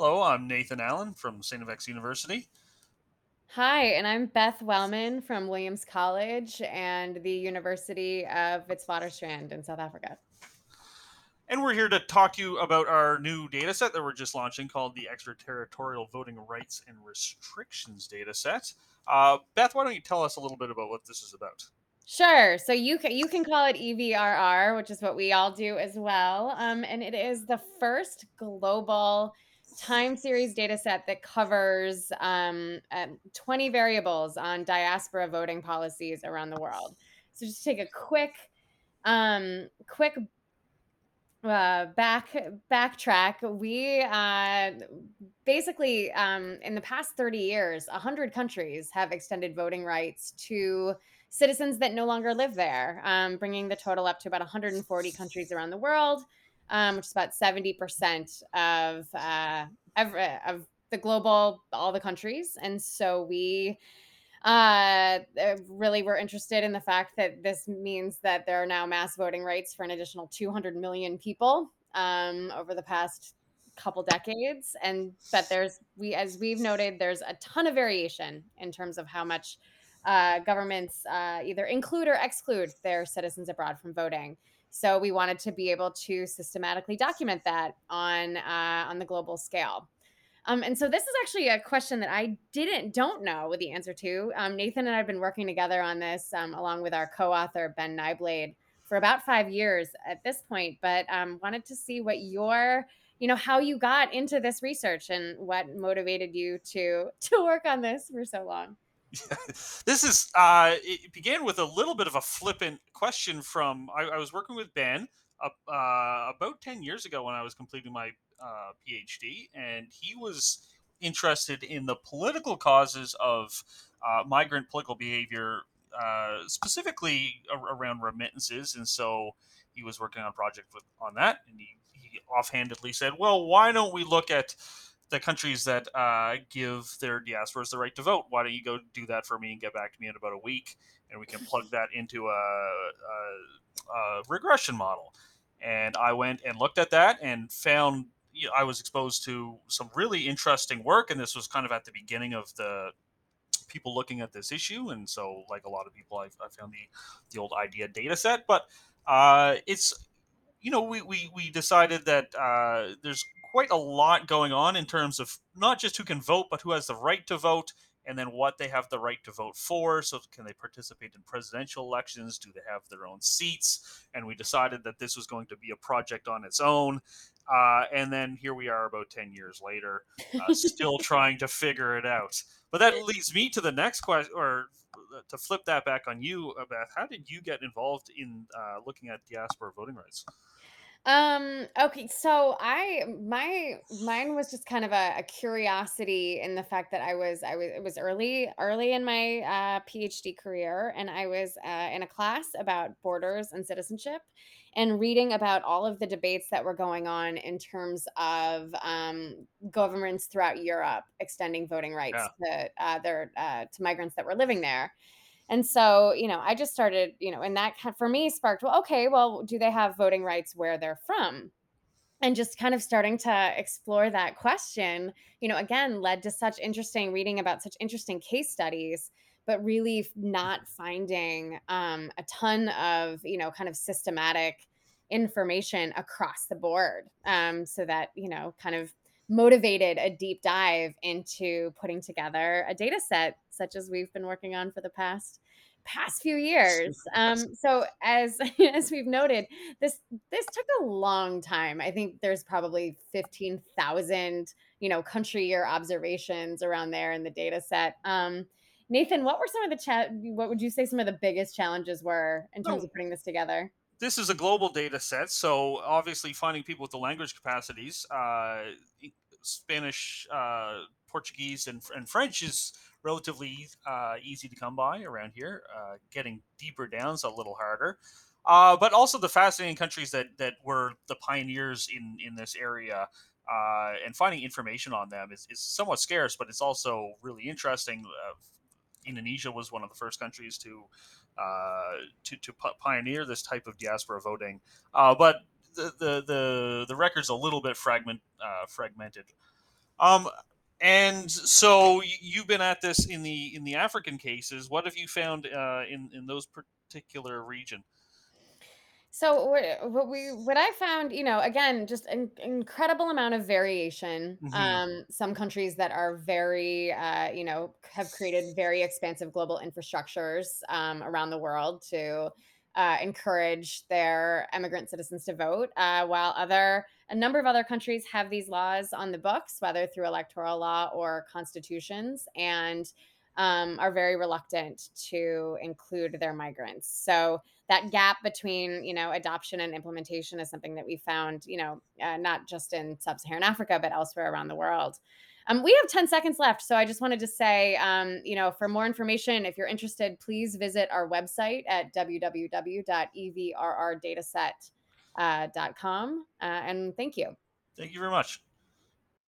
Hello, I'm Nathan Allen from St. FX University. Hi, and I'm Beth Wellman from Williams College and the University of Witwatersrand in South Africa. And we're here to talk to you about our new data set that we're just launching called the Extraterritorial Voting Rights and Restrictions data set. Uh, Beth, why don't you tell us a little bit about what this is about? Sure. So you can you can call it EVRR, which is what we all do as well. Um, and it is the first global time series data set that covers um, uh, 20 variables on diaspora voting policies around the world. So just take a quick um, quick uh, back backtrack we uh, basically um, in the past 30 years 100 countries have extended voting rights to citizens that no longer live there um, bringing the total up to about 140 countries around the world um, which is about 70% of uh, every, of the global all the countries. And so we uh, uh, really were interested in the fact that this means that there are now mass voting rights for an additional 200 million people um, over the past couple decades. And that there's we as we've noted there's a ton of variation in terms of how much uh, governments uh, either include or exclude their citizens abroad from voting so we wanted to be able to systematically document that on uh, on the global scale um, and so this is actually a question that I didn't don't know the answer to. Um, Nathan and I have been working together on this um, along with our co-author Ben Nyblade for about five years at this point, but um, wanted to see what your you know how you got into this research and what motivated you to to work on this for so long. this is uh, it began with a little bit of a flippant question from I, I was working with Ben uh, about 10 years ago when I was completing my uh, PhD, and he was interested in the political causes of uh, migrant political behavior, uh, specifically around remittances. And so he was working on a project with, on that, and he, he offhandedly said, "Well, why don't we look at?" The countries that uh, give their diasporas the right to vote. Why don't you go do that for me and get back to me in about a week, and we can plug that into a, a, a regression model. And I went and looked at that and found you know, I was exposed to some really interesting work, and this was kind of at the beginning of the people looking at this issue. And so, like a lot of people, I, I found the the old IDEA data set, but uh, it's you know we we, we decided that uh, there's quite a lot going on in terms of not just who can vote, but who has the right to vote, and then what they have the right to vote for. So, can they participate in presidential elections? Do they have their own seats? And we decided that this was going to be a project on its own. Uh, and then here we are about 10 years later, uh, still trying to figure it out. But that leads me to the next question, or to flip that back on you, Beth. How did you get involved in uh, looking at diaspora voting rights? Um, okay, so I my mine was just kind of a, a curiosity in the fact that I was I was it was early early in my uh, PhD career, and I was uh, in a class about borders and citizenship, and reading about all of the debates that were going on in terms of um, governments throughout Europe extending voting rights Yeah. to uh, their uh, to migrants that were living there. And so, you know, I just started, you know, and that for me sparked, well, okay, well, do they have voting rights where they're from? And just kind of starting to explore that question, you know, again, led to such interesting reading about such interesting case studies, but really not finding um, a ton of, you know, kind of systematic information across the board. Um, so that, you know, kind of motivated a deep dive into putting together a data set such as we've been working on for the past past few years. Um, so as as we've noted, this this took a long time. I think there's probably fifteen thousand you know country year observations around there in the data set. Um, Nathan, what were some of the cha- what would you say some of the biggest challenges were in terms So of putting this together? This is a global data set, so obviously finding people with the language capacities, uh, Spanish, uh, Portuguese, and, and French is relatively uh, easy to come by around here. Uh, getting deeper down is a little harder. Uh, but also the fascinating countries that, that were the pioneers in, in this area uh, and finding information on them is, is somewhat scarce, but it's also really interesting. Indonesia was one of the first countries to uh, to, to pioneer this type of diaspora voting, uh, but the, the the the record's a little bit fragment uh, fragmented. Um, and so you've been at this in the in the African cases. What have you found uh, in in those particular region? So what, what we what I found, you know, again, just an incredible amount of variation. hmm Um, some countries that are very, uh, you know, have created very expansive global infrastructures um, around the world to uh, encourage their immigrant citizens to vote, uh, while other a number of other countries have these laws on the books, whether through electoral law or constitutions, and um, are very reluctant to include their migrants. So that gap between you know adoption and implementation is something that we found you know uh, not just in sub-saharan africa but elsewhere around the world um, we have 10 seconds left so i just wanted to say um, you know for more information if you're interested please visit our website at www.evrrdataset.com uh, uh, and thank you Thank you very much.